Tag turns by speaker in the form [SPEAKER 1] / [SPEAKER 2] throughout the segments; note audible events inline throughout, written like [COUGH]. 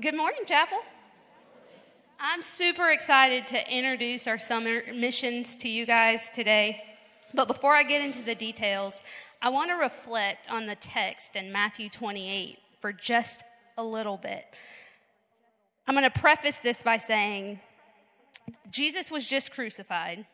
[SPEAKER 1] Good morning, Chapel. I'm super excited to introduce our summer missions to you guys today. But before I get into the details, I want to reflect on the text in Matthew 28 for just a little bit. I'm going to preface this by saying Jesus was just crucified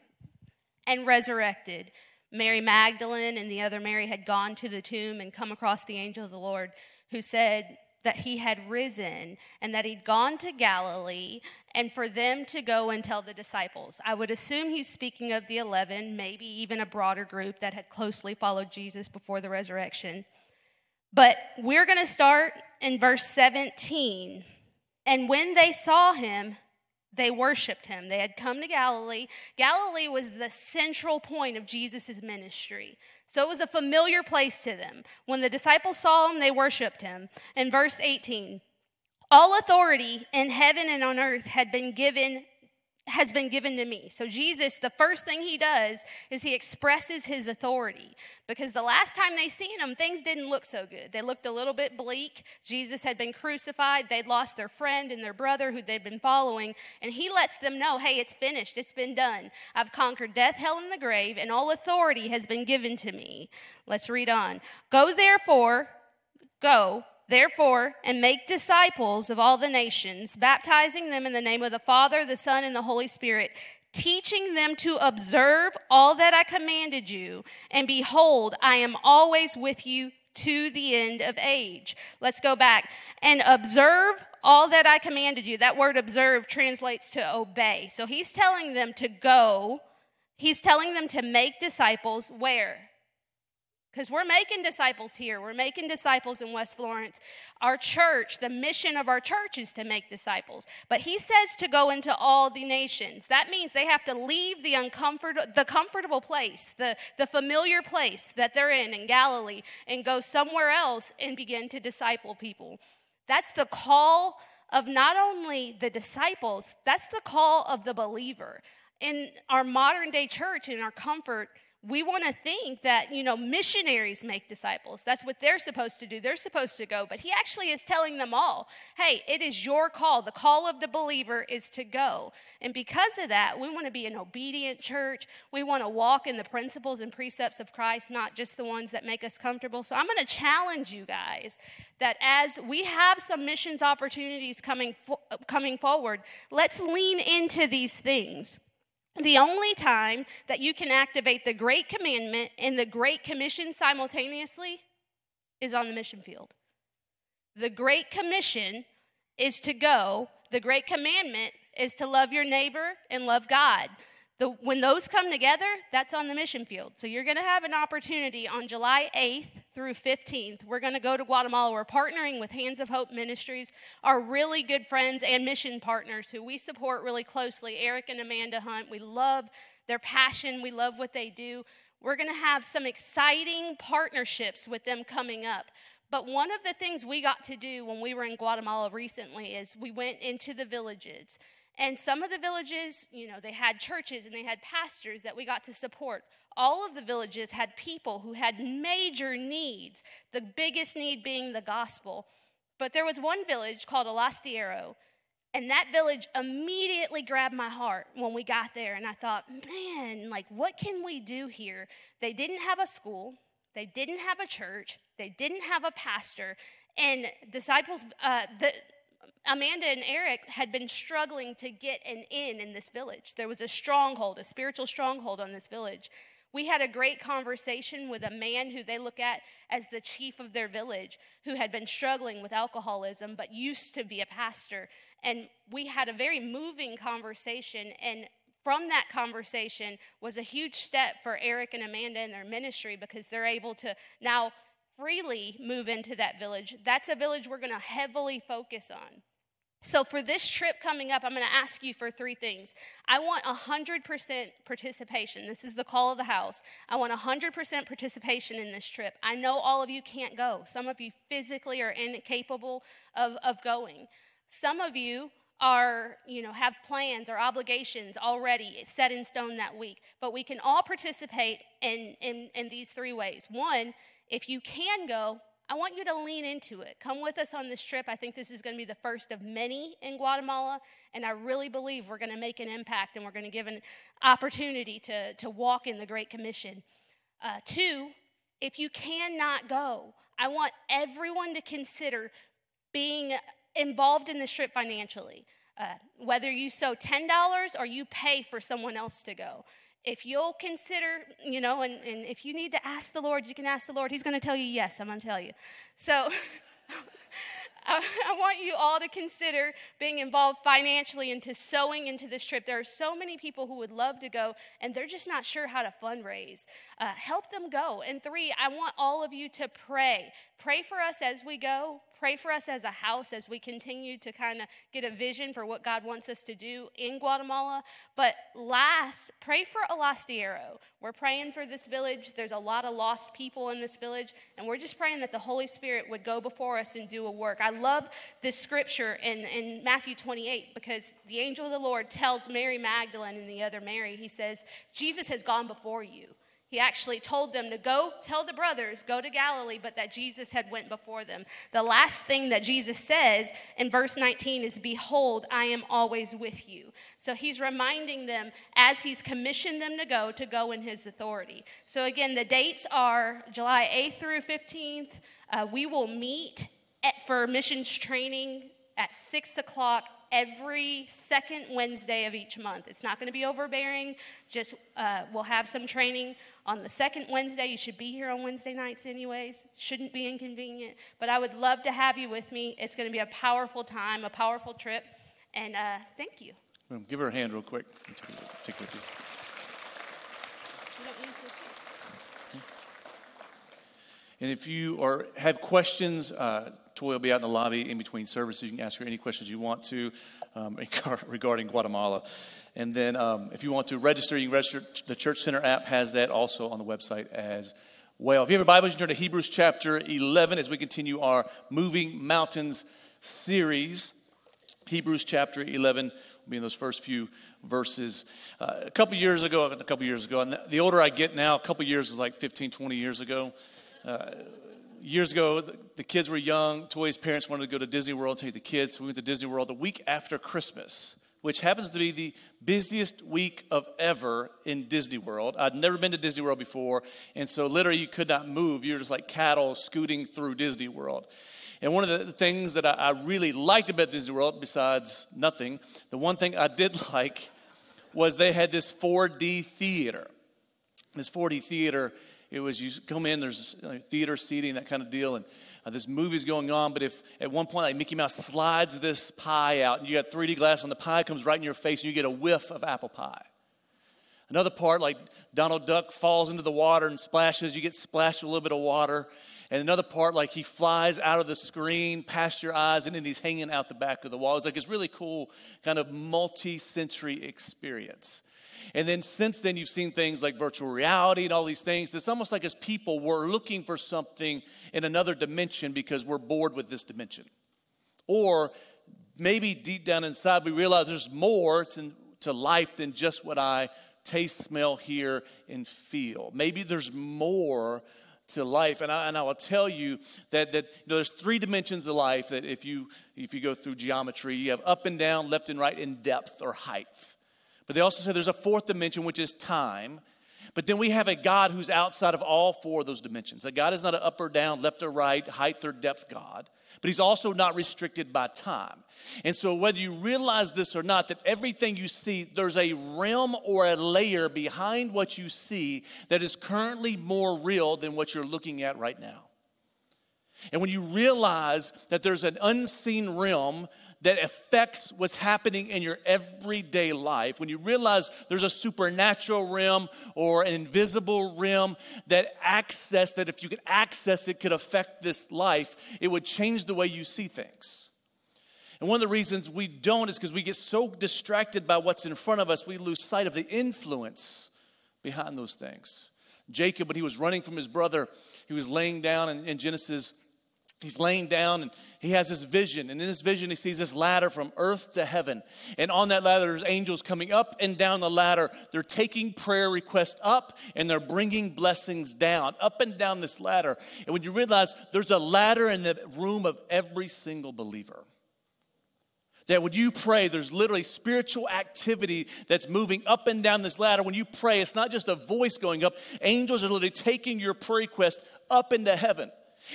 [SPEAKER 1] and resurrected. Mary Magdalene and the other Mary had gone to the tomb and come across the angel of the Lord who said, that he had risen and that he'd gone to Galilee and for them to go and tell the disciples. I would assume he's speaking of the 11, maybe even a broader group that had closely followed Jesus before the resurrection. But we're going to start in verse 17. And when they saw him, they worshiped him. They had come to Galilee. Galilee was the central point of Jesus' ministry. So it was a familiar place to them. When the disciples saw him, they worshiped him. In verse 18, all authority in heaven and on earth had been given has been given to me. So, Jesus, the first thing he does is he expresses his authority because the last time they seen him, things didn't look so good. They looked a little bit bleak. Jesus had been crucified, they'd lost their friend and their brother who they'd been following, and he lets them know hey, it's finished, it's been done. I've conquered death, hell, and the grave, and all authority has been given to me. Let's read on. Go therefore, go Therefore, and make disciples of all the nations, baptizing them in the name of the Father, the Son, and the Holy Spirit, teaching them to observe all that I commanded you. And behold, I am always with you to the end of age. Let's go back and observe all that I commanded you. That word observe translates to obey. So he's telling them to go, he's telling them to make disciples where? Because we're making disciples here. We're making disciples in West Florence. Our church, the mission of our church is to make disciples. But he says to go into all the nations. That means they have to leave the uncomfort, the comfortable place, the, the familiar place that they're in in Galilee, and go somewhere else and begin to disciple people. That's the call of not only the disciples, that's the call of the believer. In our modern day church, in our comfort, we want to think that, you know, missionaries make disciples. That's what they're supposed to do. They're supposed to go. But he actually is telling them all hey, it is your call. The call of the believer is to go. And because of that, we want to be an obedient church. We want to walk in the principles and precepts of Christ, not just the ones that make us comfortable. So I'm going to challenge you guys that as we have some missions opportunities coming, fo- coming forward, let's lean into these things. The only time that you can activate the Great Commandment and the Great Commission simultaneously is on the mission field. The Great Commission is to go, the Great Commandment is to love your neighbor and love God. The, when those come together, that's on the mission field. So you're going to have an opportunity on July 8th through 15th. We're going to go to Guatemala. We're partnering with Hands of Hope Ministries, our really good friends and mission partners who we support really closely, Eric and Amanda Hunt. We love their passion, we love what they do. We're going to have some exciting partnerships with them coming up. But one of the things we got to do when we were in Guatemala recently is we went into the villages and some of the villages, you know, they had churches and they had pastors that we got to support. All of the villages had people who had major needs, the biggest need being the gospel. But there was one village called Alastiero, and that village immediately grabbed my heart when we got there. And I thought, man, like, what can we do here? They didn't have a school, they didn't have a church, they didn't have a pastor. And disciples, uh, the, Amanda and Eric had been struggling to get an in in this village. There was a stronghold, a spiritual stronghold on this village. We had a great conversation with a man who they look at as the chief of their village, who had been struggling with alcoholism but used to be a pastor. And we had a very moving conversation. And from that conversation was a huge step for Eric and Amanda in their ministry because they're able to now freely move into that village. That's a village we're going to heavily focus on. So, for this trip coming up, I'm going to ask you for three things. I want 100% participation. This is the call of the house. I want 100% participation in this trip. I know all of you can't go. Some of you physically are incapable of, of going. Some of you are, you know, have plans or obligations already set in stone that week. But we can all participate in, in, in these three ways. One, if you can go, I want you to lean into it. Come with us on this trip. I think this is going to be the first of many in Guatemala, and I really believe we're going to make an impact and we're going to give an opportunity to, to walk in the Great Commission. Uh, two, if you cannot go, I want everyone to consider being involved in this trip financially. Uh, whether you sow $10 or you pay for someone else to go if you'll consider, you know, and, and if you need to ask the Lord, you can ask the Lord. He's going to tell you yes, I'm going to tell you. So [LAUGHS] I, I want you all to consider being involved financially into sowing into this trip. There are so many people who would love to go, and they're just not sure how to fundraise. Uh, help them go. And three, I want all of you to pray. Pray for us as we go. Pray for us as a house as we continue to kind of get a vision for what God wants us to do in Guatemala. But last, pray for Alastiero. We're praying for this village. There's a lot of lost people in this village, and we're just praying that the Holy Spirit would go before us and do a work. I love this scripture in, in Matthew 28 because the angel of the Lord tells Mary Magdalene and the other Mary, he says, Jesus has gone before you. He actually told them to go tell the brothers, go to Galilee, but that Jesus had went before them. The last thing that Jesus says in verse 19 is, Behold, I am always with you. So he's reminding them as he's commissioned them to go, to go in his authority. So again, the dates are July 8th through 15th. Uh, we will meet at, for missions training at 6 o'clock every second Wednesday of each month. It's not going to be overbearing. Just uh, we'll have some training on the second Wednesday. You should be here on Wednesday nights, anyways. Shouldn't be inconvenient. But I would love to have you with me. It's going to be a powerful time, a powerful trip. And uh, thank you.
[SPEAKER 2] Give her a hand real quick. Take with you. And if you are, have questions, uh, Toy will be out in the lobby in between services. You can ask her any questions you want to um, [LAUGHS] regarding Guatemala. And then um, if you want to register, you can register. The Church Center app has that also on the website as well. If you have a Bible, you can turn to Hebrews chapter 11 as we continue our Moving Mountains series. Hebrews chapter 11 will be in those first few verses. Uh, a couple years ago, a couple years ago, and the older I get now, a couple years is like 15, 20 years ago. Uh, years ago, the, kids were young. Toy's parents wanted to go to Disney World, take the kids. We went to Disney World the week after Christmas, which happens to be the busiest week of ever in Disney World. I'd never been to Disney World before, and so literally you could not move. You're just like cattle scooting through Disney World. And one of the things that I, I really liked about Disney World, besides nothing, the one thing I did [LAUGHS] like was they had this 4D theater. This 4D theater it was you come in, there's theater seating, that kind of deal, and uh, this movie's going on. But if at one point, like Mickey Mouse slides this pie out, and you got 3D glass, and the pie comes right in your face, and you get a whiff of apple pie. Another part, like Donald Duck falls into the water and splashes, you get splashed with a little bit of water. And another part, like he flies out of the screen past your eyes, and then he's hanging out the back of the wall. It's like it's really cool, kind of multi-sensory experience. And then since then, you've seen things like virtual reality and all these things. It's almost like as people, we're looking for something in another dimension because we're bored with this dimension. Or maybe deep down inside, we realize there's more to, to life than just what I taste, smell, hear, and feel. Maybe there's more to life. And I, and I will tell you that, that you know, there's three dimensions of life that if you, if you go through geometry, you have up and down, left and right, and depth or height. But they also say there's a fourth dimension, which is time. But then we have a God who's outside of all four of those dimensions. That God is not an up or down, left or right, height or depth God, but He's also not restricted by time. And so, whether you realize this or not, that everything you see, there's a realm or a layer behind what you see that is currently more real than what you're looking at right now. And when you realize that there's an unseen realm that affects what's happening in your everyday life, when you realize there's a supernatural realm or an invisible realm that access, that if you could access it, could affect this life, it would change the way you see things. And one of the reasons we don't is because we get so distracted by what's in front of us, we lose sight of the influence behind those things. Jacob, when he was running from his brother, he was laying down in, in Genesis he's laying down and he has this vision. And in this vision, he sees this ladder from earth to heaven. And on that ladder, there's angels coming up and down the ladder. They're taking prayer requests up and they're bringing blessings down, up and down this ladder. And when you realize there's a ladder in the room of every single believer. That when you pray, there's literally spiritual activity that's moving up and down this ladder. When you pray, it's not just a voice going up, angels are literally taking your prayer request up into heaven.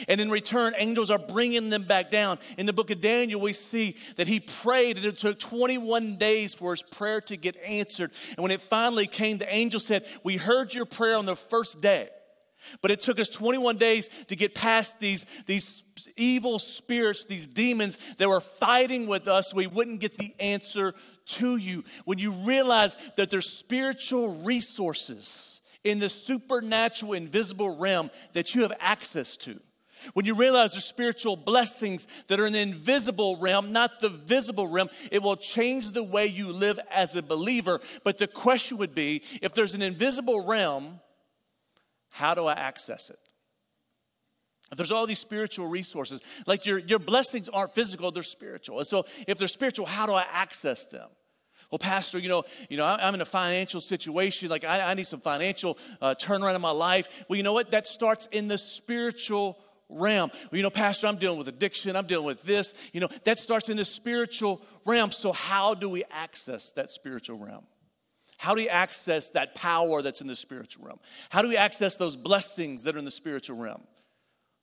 [SPEAKER 2] And in return, angels are bringing them back down. In the book of Daniel, we see that he prayed, and it took 21 days for his prayer to get answered. And when it finally came, the angel said, We heard your prayer on the first day. But it took us 21 days to get past these, these evil spirits, these demons that were fighting with us so we wouldn't get the answer to you. When you realize that there's spiritual resources in the supernatural, invisible realm that you have access to. When you realize there's spiritual blessings that are in the invisible realm, not the visible realm, it will change the way you live as a believer. But the question would be if there's an invisible realm, how do I access it? If there's all these spiritual resources, like your, your blessings aren't physical, they're spiritual. And so if they're spiritual, how do I access them? Well, Pastor, you know, you know, I'm in a financial situation. Like I, I need some financial uh, turnaround in my life. Well, you know what? That starts in the spiritual realm. You know, Pastor, I'm dealing with addiction. I'm dealing with this. You know, that starts in the spiritual realm. So how do we access that spiritual realm? How do we access that power that's in the spiritual realm? How do we access those blessings that are in the spiritual realm?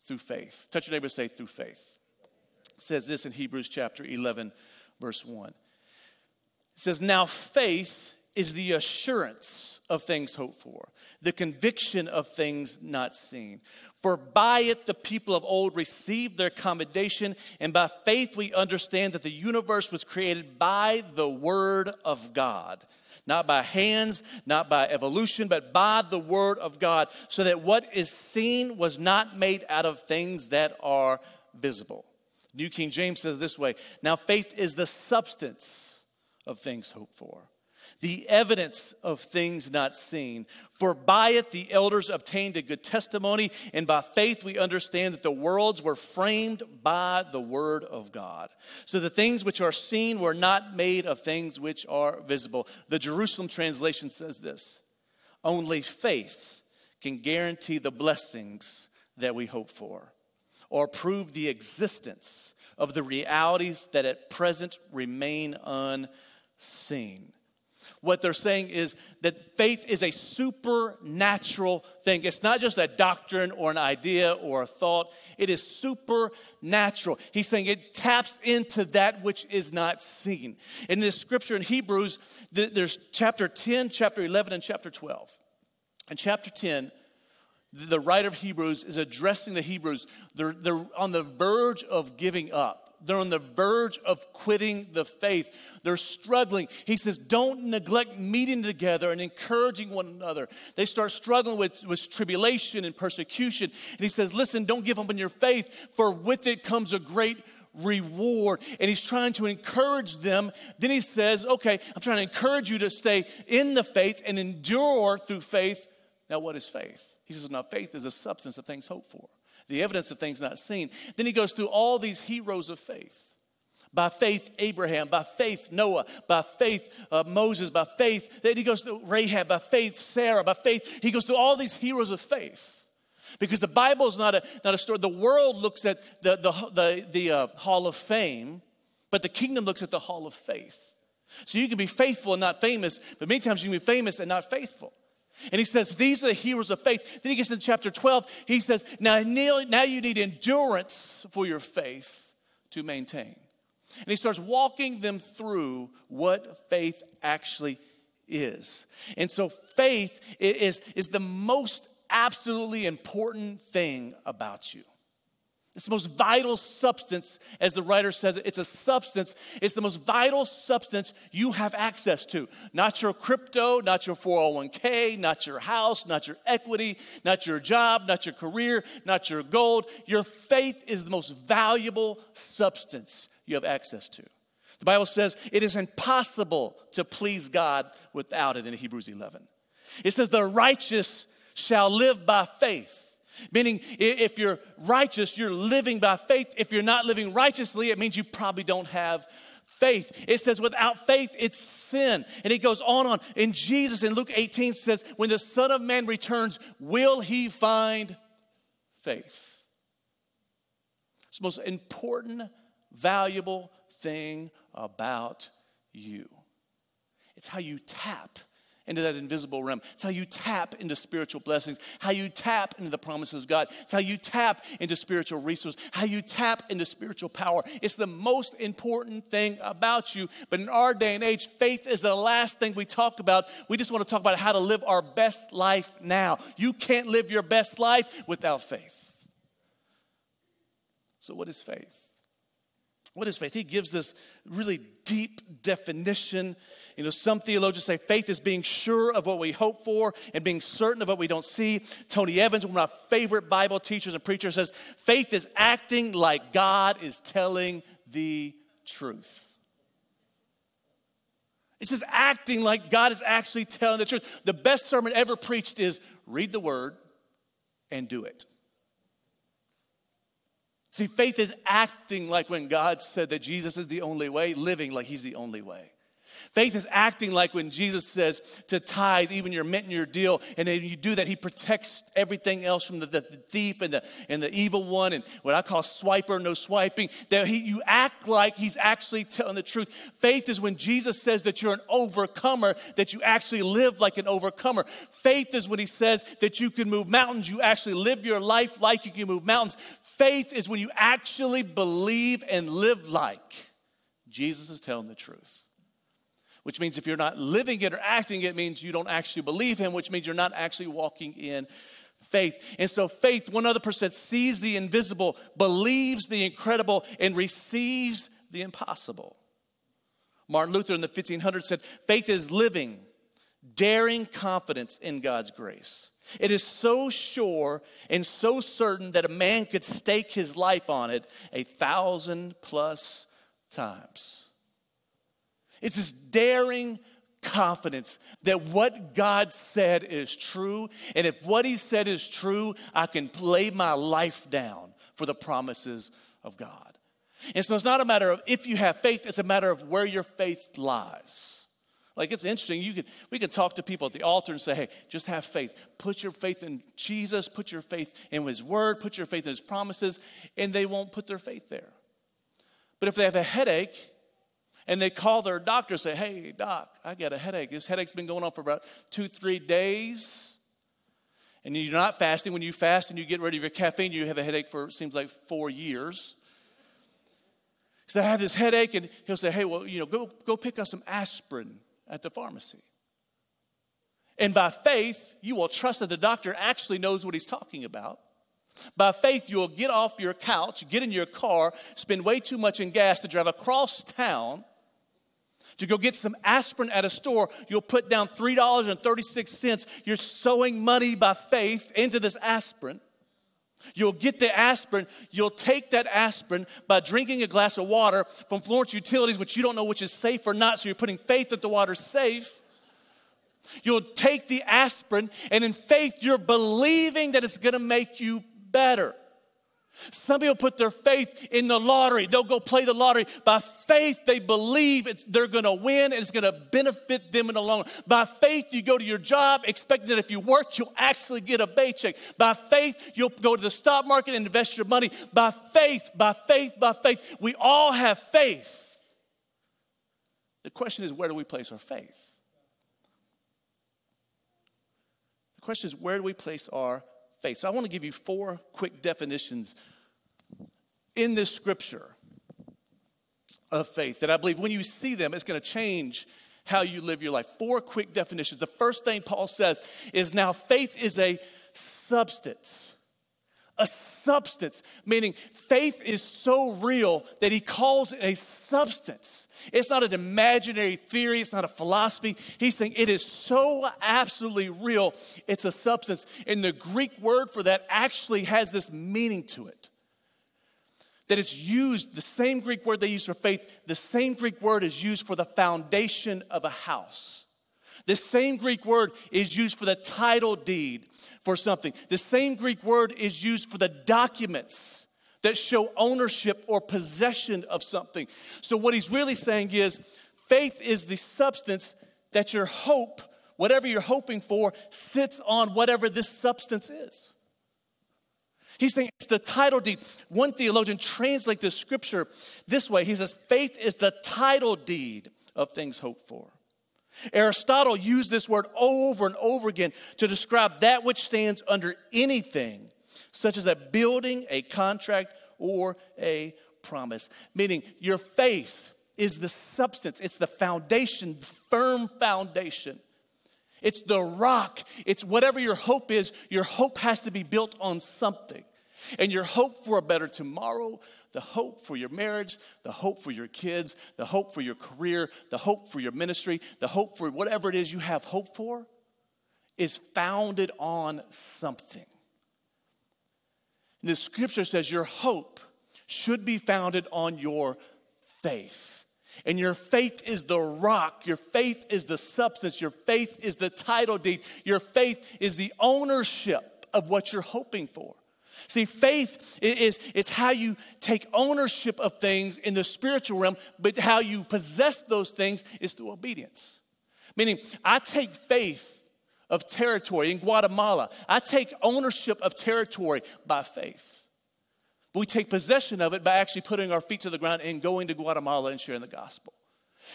[SPEAKER 2] Through faith. Touch your neighbor say, through faith. It says this in Hebrews chapter 11, verse 1. It says, Now faith is the assurance of things hoped for, the conviction of things not seen. For by it the people of old received their commendation, and by faith we understand that the universe was created by the Word of God not by hands, not by evolution, but by the word of God, so that what is seen was not made out of things that are visible. New King James says this way Now faith is the substance of things hoped for the evidence of things not seen. For by it the elders obtained a good testimony, and by faith we understand that the worlds were framed by the word of God. So the things which are seen were not made of things which are visible. The Jerusalem translation says this only faith can guarantee the blessings that we hope for, or prove the existence of the realities that at present remain unseen what they're saying is that faith is a supernatural thing. It's not just a doctrine or an idea or a thought, it is supernatural. He's saying it taps into that which is not seen. In this scripture in Hebrews, there's chapter 10, chapter 11, and chapter 12. In chapter 10, the writer of Hebrews is addressing the Hebrews. They're, they're on the verge of giving up they're on the verge of quitting the faith. They're struggling. He says, Don't neglect meeting together and encouraging one another. They start struggling with, with tribulation and persecution. And he says, Listen, don't give up on your faith, for with it comes a great reward. And he's trying to encourage them. Then he says, Okay, I'm trying to encourage you to stay in the faith and endure through faith. Now, what is faith? He says, Now, faith is a substance of things hoped for the evidence of things not seen. Then he goes through all these heroes of faith. By faith, Abraham, by faith, Noah, by faith, uh, Moses, by faith. Then he goes through Rahab, by faith, Sarah, by faith. He goes through all these heroes of faith. Because the Bible is not a, not a story. The world looks at the, the, the, the uh, hall of fame, but the kingdom looks at the hall of faith. So you can be faithful and not famous, but many times you can be famous and not faithful. And he says, These are the heroes of faith. Then he gets into chapter 12. He says, Now, now you need endurance for your faith to maintain. And he starts walking them through what faith actually is. And so, faith is, is the most absolutely important thing about you. It's the most vital substance, as the writer says it. It's a substance. It's the most vital substance you have access to. Not your crypto, not your 401k, not your house, not your equity, not your job, not your career, not your gold. Your faith is the most valuable substance you have access to. The Bible says it is impossible to please God without it in Hebrews 11. It says, The righteous shall live by faith. Meaning, if you're righteous, you're living by faith. If you're not living righteously, it means you probably don't have faith. It says, without faith, it's sin. And it goes on on. In Jesus, in Luke 18, says, when the Son of Man returns, will he find faith? It's the most important, valuable thing about you. It's how you tap into that invisible realm. It's how you tap into spiritual blessings, how you tap into the promises of God. It's how you tap into spiritual resources, how you tap into spiritual power. It's the most important thing about you. But in our day and age, faith is the last thing we talk about. We just want to talk about how to live our best life now. You can't live your best life without faith. So, what is faith? What is faith? He gives this really deep definition. You know, some theologians say faith is being sure of what we hope for and being certain of what we don't see. Tony Evans, one of my favorite Bible teachers and preachers, says faith is acting like God is telling the truth. It's just acting like God is actually telling the truth. The best sermon ever preached is read the word and do it. See, faith is acting like when God said that Jesus is the only way, living like he's the only way. Faith is acting like when Jesus says to tithe even your mint and your deal, and then you do that, He protects everything else from the, the, the, thief and the, and the evil one, and what I call swiper, no swiping. That he, you act like He's actually telling the truth. Faith is when Jesus says that you're an overcomer, that you actually live like an overcomer. Faith is when He says that you can move mountains, you actually live your life like you can move mountains. Faith is when you actually believe and live like Jesus is telling the truth which means if you're not living it or acting it, means you don't actually believe him, which means you're not actually walking in faith. And so, faith, one other person sees the invisible, believes the incredible, and receives the impossible. Martin Luther in the 1500s said, Faith is living, daring confidence in God's grace. It is so sure and so certain that a man could stake his life on it a thousand plus times. It's this daring confidence that what God said is true. And if what He said is true, I can lay my life down for the promises of God. And so it's not a matter of if you have faith, it's a matter of where your faith lies. Like it's interesting. You can we can talk to people at the altar and say, "Hey, just have faith. Put your faith in Jesus. Put your faith in His Word. Put your faith in His promises," and they won't put their faith there. But if they have a headache and they call their doctor and say, Hey, doc, I got a headache. This headache's been going on for about two, three days. And you're not fasting. When you fast and you get rid of your caffeine, you have a headache for, it seems like, four years. So I have this headache, and he'll say, Hey, well, you know, go, go pick up some aspirin at the pharmacy. And by faith, you will trust that the doctor actually knows what he's talking about. By faith, you'll get off your couch, get in your car, spend way too much in gas to drive across town to go get some aspirin at a store, you'll put down $3.36. You're sowing money by faith into this aspirin. You'll get the aspirin. You'll take that aspirin by drinking a glass of water from Florence Utilities, which you don't know which is safe or not, so you're putting faith that the water's safe. You'll take the aspirin, and in faith, you're believing that it's gonna make you better. Some people put their faith in the lottery. They'll go play the lottery. By faith, they believe they're going to win and it's going to benefit them in the long run. By faith, you go to your job expecting that if you work, you'll actually get a paycheck. By faith, you'll go to the stock market and invest your money. By faith, by faith, by faith. We all have faith. The question is, where do we place our faith? The question is, where do we place our faith. So I want to give you four quick definitions in this scripture of faith that I believe when you see them, it's going to change how you live your life. Four quick definitions. The first thing Paul says is now faith is a substance. A substance, meaning faith is so real that he calls it a substance. It's not an imaginary theory, it's not a philosophy. He's saying it is so absolutely real, it's a substance. And the Greek word for that actually has this meaning to it. That it's used, the same Greek word they use for faith, the same Greek word is used for the foundation of a house. The same Greek word is used for the title deed for something. The same Greek word is used for the documents that show ownership or possession of something. So, what he's really saying is faith is the substance that your hope, whatever you're hoping for, sits on whatever this substance is. He's saying it's the title deed. One theologian translates this scripture this way. He says, faith is the title deed of things hoped for. Aristotle used this word over and over again to describe that which stands under anything, such as a building, a contract, or a promise. Meaning, your faith is the substance, it's the foundation, firm foundation. It's the rock. It's whatever your hope is, your hope has to be built on something. And your hope for a better tomorrow, the hope for your marriage, the hope for your kids, the hope for your career, the hope for your ministry, the hope for whatever it is you have hope for is founded on something. And the scripture says your hope should be founded on your faith. And your faith is the rock. Your faith is the substance. Your faith is the title deed. Your faith is the ownership of what you're hoping for. See, faith is, is how you take ownership of things in the spiritual realm, but how you possess those things is through obedience. Meaning, I take faith of territory in Guatemala, I take ownership of territory by faith. We take possession of it by actually putting our feet to the ground and going to Guatemala and sharing the gospel.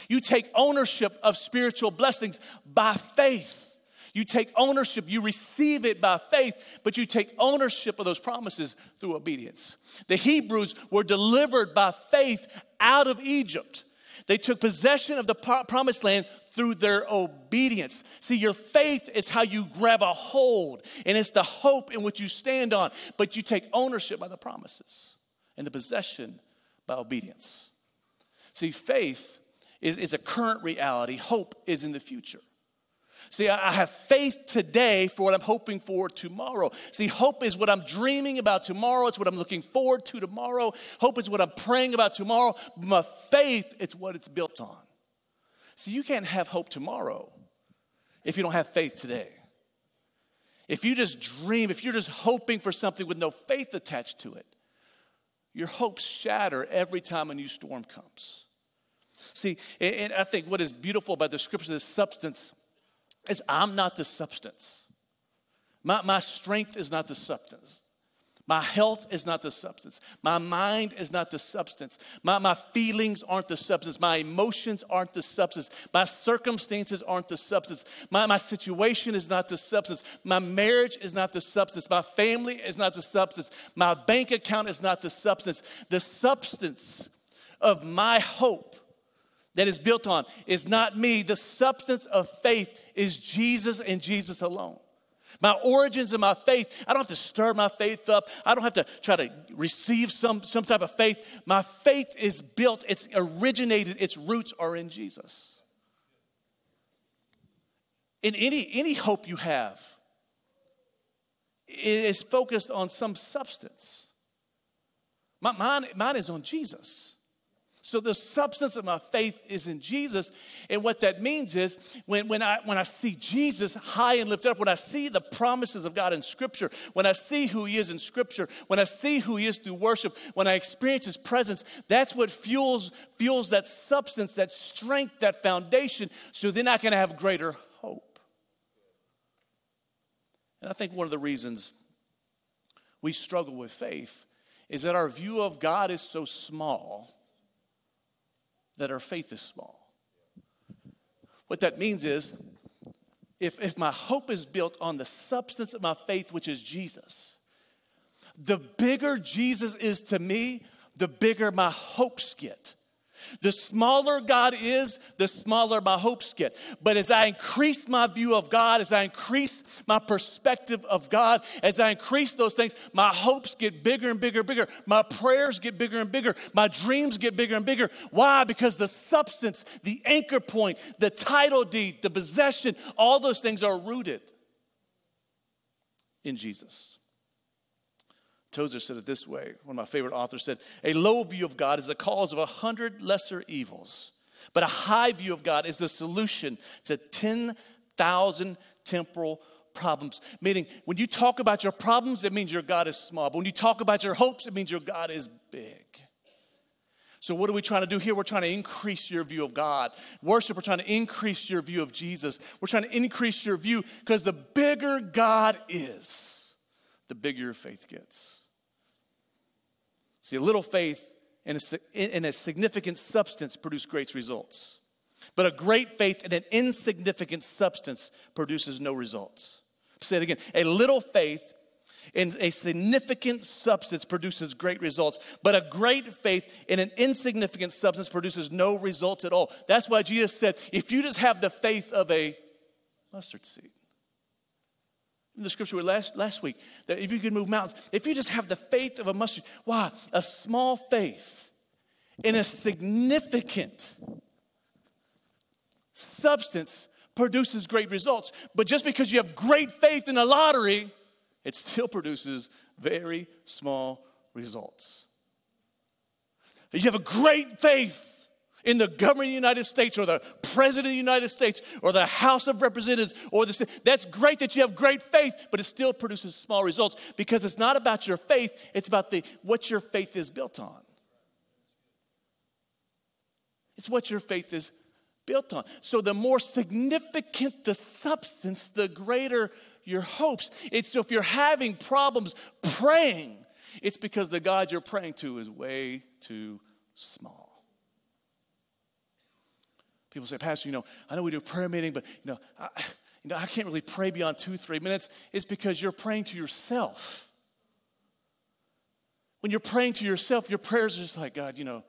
[SPEAKER 2] You take ownership of spiritual blessings by faith. You take ownership, you receive it by faith, but you take ownership of those promises through obedience. The Hebrews were delivered by faith out of Egypt. They took possession of the promised land through their obedience. See, your faith is how you grab a hold, and it's the hope in which you stand on, but you take ownership by the promises and the possession by obedience. See, faith is, is a current reality, hope is in the future. See, I have faith today for what I'm hoping for tomorrow. See, hope is what I'm dreaming about tomorrow. It's what I'm looking forward to tomorrow. Hope is what I'm praying about tomorrow. My faith, it's what it's built on. See, you can't have hope tomorrow if you don't have faith today. If you just dream, if you're just hoping for something with no faith attached to it, your hopes shatter every time a new storm comes. See, and I think what is beautiful about the scripture, this substance, is I'm not the substance. My, my strength is not the substance. My health is not the substance. My mind is not the substance. My, my feelings aren't the substance. My emotions aren't the substance. My circumstances aren't the substance. My, my situation is not the substance. My marriage is not the substance. My family is not the substance. My bank account is not the substance. The substance of my hope that is built on is not me. The substance of faith is Jesus and Jesus alone. My origins and my faith, I don't have to stir my faith up. I don't have to try to receive some, some type of faith. My faith is built, it's originated, its roots are in Jesus. In any, any hope you have, it is focused on some substance. My, mine, mine is on Jesus. So the substance of my faith is in Jesus. And what that means is when, when, I, when I see Jesus high and lifted up, when I see the promises of God in Scripture, when I see who He is in Scripture, when I see who He is through worship, when I experience His presence, that's what fuels, fuels that substance, that strength, that foundation. So then I can have greater hope. And I think one of the reasons we struggle with faith is that our view of God is so small that our faith is small. What that means is, if, if my hope is built on the substance of my faith, which is Jesus, the bigger Jesus is to me, the bigger my hopes get. The smaller God is, the smaller my hopes get. But as I increase my view of God, as I increase my perspective of God, as I increase those things, my hopes get bigger and bigger and bigger. My prayers get bigger and bigger. My dreams get bigger and bigger. Why? Because the substance, the anchor point, the title deed, the possession, all those things are rooted in Jesus. Tozer said it this way one of my favorite authors said, A low view of God is the cause of a hundred lesser evils, but a high view of God is the solution to 10 thousand temporal problems. Meaning, when you talk about your problems, it means your God is small. But when you talk about your hopes, it means your God is big. So, what are we trying to do here? We're trying to increase your view of God. Worship, we're trying to increase your view of Jesus. We're trying to increase your view because the bigger God is, the bigger your faith gets. See, a little faith and a, a significant substance produce great results. But a great faith in an insignificant substance produces no results. Say it again. A little faith in a significant substance produces great results, but a great faith in an insignificant substance produces no results at all. That's why Jesus said, if you just have the faith of a mustard seed. The scripture last, last week, that if you could move mountains, if you just have the faith of a mustard, why? A small faith in a significant substance produces great results. But just because you have great faith in a lottery, it still produces very small results. You have a great faith in the government of the United States or the president of the United States or the House of Representatives or the that's great that you have great faith, but it still produces small results because it's not about your faith, it's about the what your faith is built on. It's what your faith is built on. So the more significant the substance, the greater your hopes. It's so if you're having problems praying, it's because the God you're praying to is way too small. People say, Pastor, you know, I know we do a prayer meeting, but you know, I, you know, I can't really pray beyond two, three minutes. It's because you're praying to yourself. When you're praying to yourself, your prayers are just like, God, you know,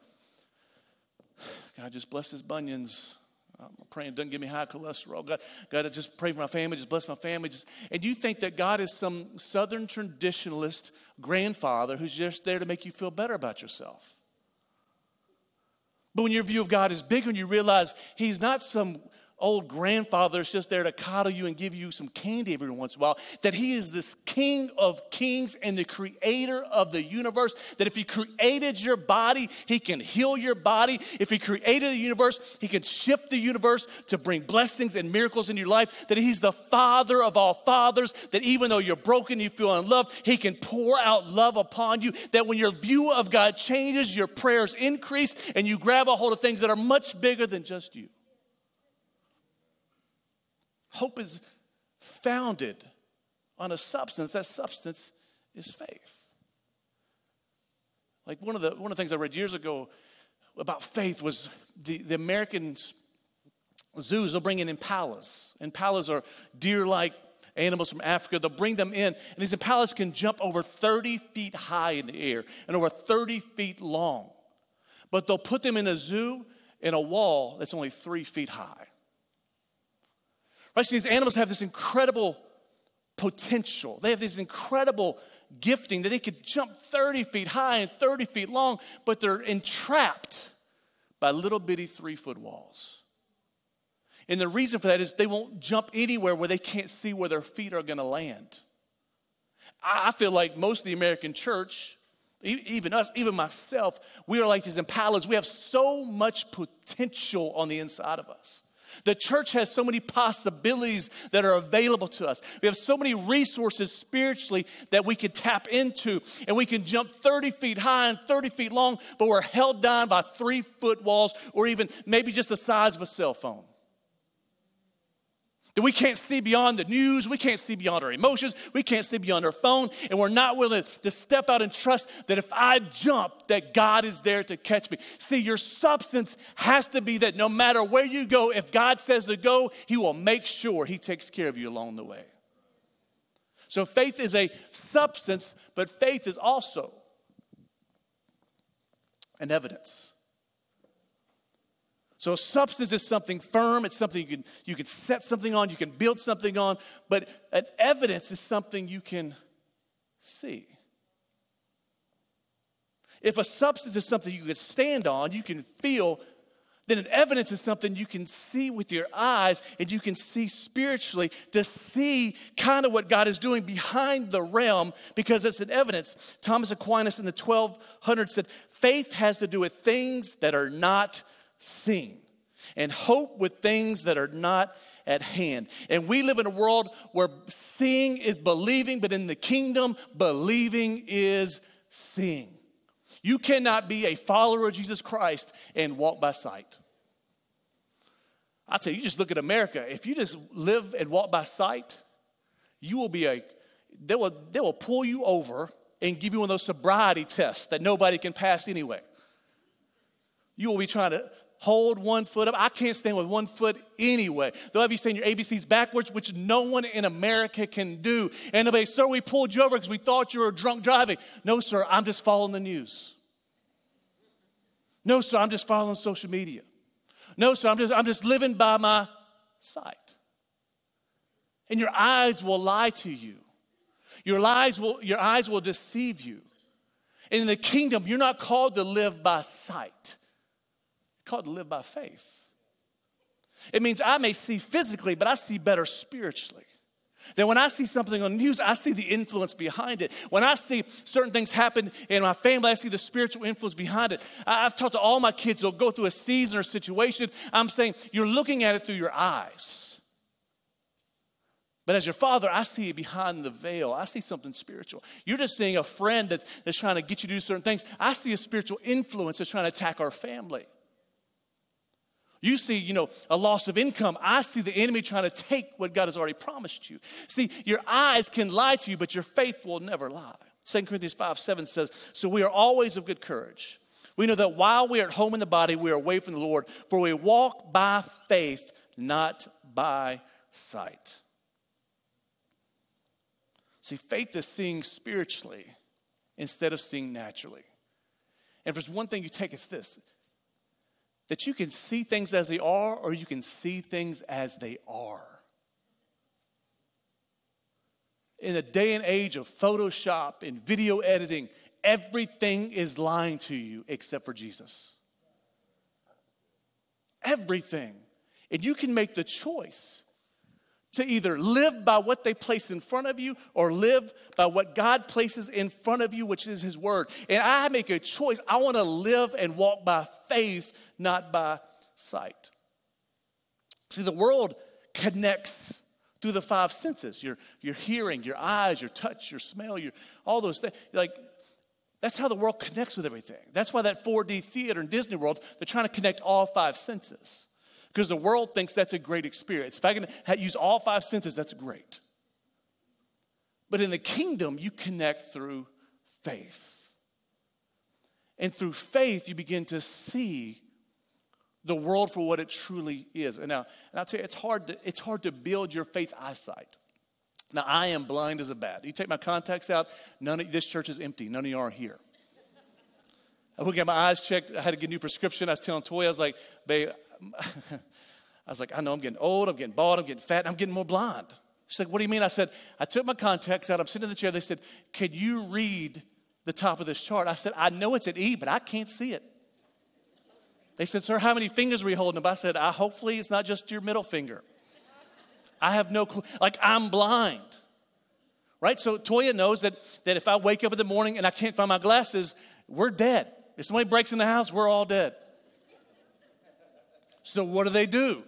[SPEAKER 2] God, just bless his bunions. I'm praying, doesn't give me high cholesterol. God, God, just pray for my family, just bless my family. Just, and you think that God is some Southern traditionalist grandfather who's just there to make you feel better about yourself. But when your view of God is bigger and you realize He's not some old grandfather is just there to coddle you and give you some candy every once in a while. That he is this king of kings and the creator of the universe. That if he created your body, he can heal your body. If he created the universe, he can shift the universe to bring blessings and miracles in your life. That he's the father of all fathers. That even though you're broken, you feel unloved, he can pour out love upon you. That when your view of God changes, your prayers increase and you grab a hold of things that are much bigger than just you. Hope is founded on a substance. That substance is faith. Like one of the one of the things I read years ago about faith was the, the American zoos, they'll bring in impalas. Impalas are deer-like animals from Africa. They'll bring them in, and these impalas can jump over 30 feet high in the air and over 30 feet long. But they'll put them in a zoo in a wall that's only three feet high. Right? So these animals have this incredible potential. They have this incredible gifting that they could jump 30 feet high and 30 feet long, but they're entrapped by little bitty three foot walls. And the reason for that is they won't jump anywhere where they can't see where their feet are going to land. I feel like most of the American church, even us, even myself, we are like these impalas. We have so much potential on the inside of us. The church has so many possibilities that are available to us. We have so many resources spiritually that we can tap into, and we can jump 30 feet high and 30 feet long, but we're held down by three foot walls or even maybe just the size of a cell phone. That we can't see beyond the news, we can't see beyond our emotions, we can't see beyond our phone, and we're not willing to step out and trust that if I jump, that God is there to catch me. See, your substance has to be that no matter where you go, if God says to go, He will make sure He takes care of you along the way. So faith is a substance, but faith is also an evidence. So, substance is something firm, it's something you can, you can set something on, you can build something on, but an evidence is something you can see. If a substance is something you can stand on, you can feel, then an evidence is something you can see with your eyes and you can see spiritually to see kind of what God is doing behind the realm because it's an evidence. Thomas Aquinas in the 1200s said, faith has to do with things that are not seen, and hope with things that are not at hand. And we live in a world where seeing is believing, but in the kingdom, believing is seeing. You cannot be a follower of Jesus Christ and walk by sight. I tell you, you just look at America. If you just live and walk by sight, you will be a, they will, they will pull you over and give you one of those sobriety tests that nobody can pass anyway. You will be trying to hold one foot up. I can't stand with one foot anyway. They'll have you saying your ABCs backwards, which no one in America can do. And they'll be, sir, we pulled you over because we thought you were drunk driving. No, sir, I'm just following the news. No, sir, I'm just following social media. No, sir, I'm just, I'm just living by my sight. And your eyes will lie to you. Your, lies will, your eyes will deceive you. And in the kingdom, you're not called to live by sight, called to live by faith. It means I may see physically, but I see better spiritually. That when I see something on news, I see the influence behind it. When I see certain things happen in my family, I see the spiritual influence behind it. I've talked to all my kids, they'll go through a season or situation. I'm saying, you're looking at it through your eyes. But as your father, I see it behind the veil. I see something spiritual. You're just seeing a friend that's, that's trying to get you to do certain things. I see a spiritual influence that's trying to attack our family. You see, you know, a loss of income. I see the enemy trying to take what God has already promised you. See, your eyes can lie to you, but your faith will never lie. 2 Corinthians 5 7 says, So we are always of good courage. We know that while we are at home in the body, we are away from the Lord, for we walk by faith, not by sight. See, faith is seeing spiritually instead of seeing naturally. And if there's one thing you take, it's this that you can see things as they are or you can see things as they are. In a day and age of Photoshop and video editing, everything is lying to you except for Jesus. Everything. And you can make the choice to either live by what they place in front of you or live by what God places in front of you, which is His Word. And I make a choice. I want to live and walk by faith, not by sight. See, the world connects through the five senses your, your hearing, your eyes, your touch, your smell, your, all those things. Like, that's how the world connects with everything. That's why that 4D theater in Disney World, they're trying to connect all five senses because the world thinks that's a great experience. If I can use all five senses, that's great. But in the kingdom, you connect through faith. And through faith, you begin to see the world for what it truly is. And now, and I'll tell you, it's hard to, it's hard to build your faith eyesight. Now, I am blind as a bat. You take my contacts out, none of this church is empty. None of you are here. I would get my eyes checked. I had to get a new prescription. I was telling Toy, I was like, babe, [LAUGHS] I was like, I know I'm getting old, I'm getting bald, I'm getting fat, I'm getting more blind. She's like, What do you mean? I said, I took my contacts out, I'm sitting in the chair. They said, Can you read the top of this chart? I said, I know it's an E, but I can't see it. They said, Sir, how many fingers are you holding up? I said, I hopefully it's not just your middle finger. I have no clue. Like, I'm blind. Right? So Toya knows that, that if I wake up in the morning and I can't find my glasses, we're dead. If somebody breaks in the house, we're all dead. So what do they do?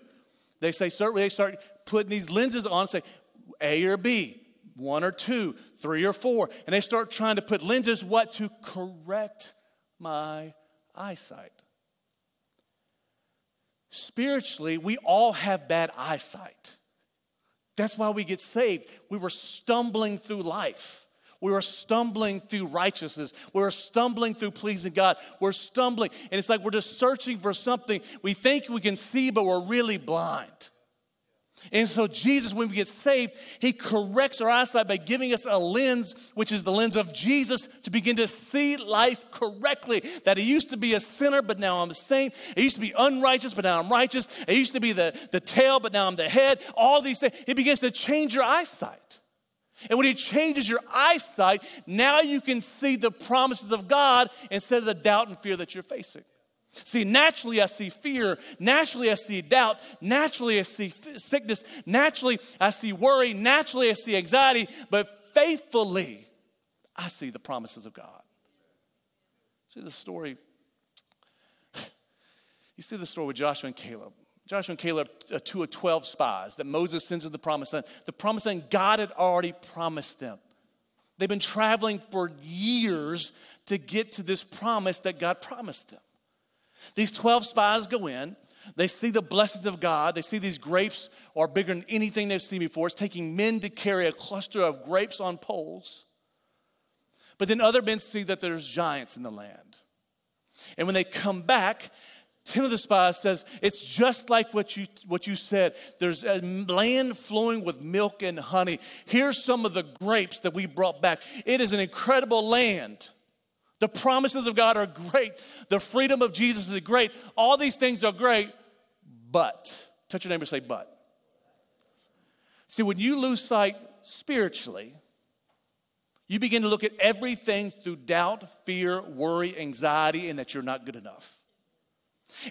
[SPEAKER 2] They say, certainly they start putting these lenses on, say A or B, one or two, three or four, and they start trying to put lenses, what? To correct my eyesight. Spiritually, we all have bad eyesight. That's why we get saved. We were stumbling through life. We were stumbling through righteousness. We were stumbling through pleasing God. We're stumbling. And it's like we're just searching for something we think we can see, but we're really blind. And so, Jesus, when we get saved, He corrects our eyesight by giving us a lens, which is the lens of Jesus, to begin to see life correctly. That I used to be a sinner, but now I'm a saint. I used to be unrighteous, but now I'm righteous. I used to be the, the tail, but now I'm the head. All these things. He begins to change your eyesight. And when He changes your eyesight, now you can see the promises of God instead of the doubt and fear that you're facing. See, naturally I see fear. Naturally I see doubt. Naturally I see sickness. Naturally I see worry. Naturally I see anxiety. But faithfully I see the promises of God. See the story. [SIGHS] You see the story with Joshua and Caleb. Joshua and Caleb are two of 12 spies that Moses sends to the promised land. The promised land, God had already promised them. They've been traveling for years to get to this promise that God promised them. These 12 spies go in, they see the blessings of God, they see these grapes are bigger than anything they've seen before. It's taking men to carry a cluster of grapes on poles. But then other men see that there's giants in the land. And when they come back, Tim of the spies says, It's just like what you, what you said. There's a land flowing with milk and honey. Here's some of the grapes that we brought back. It is an incredible land. The promises of God are great. The freedom of Jesus is great. All these things are great, but, touch your neighbor and say, but. See, when you lose sight spiritually, you begin to look at everything through doubt, fear, worry, anxiety, and that you're not good enough.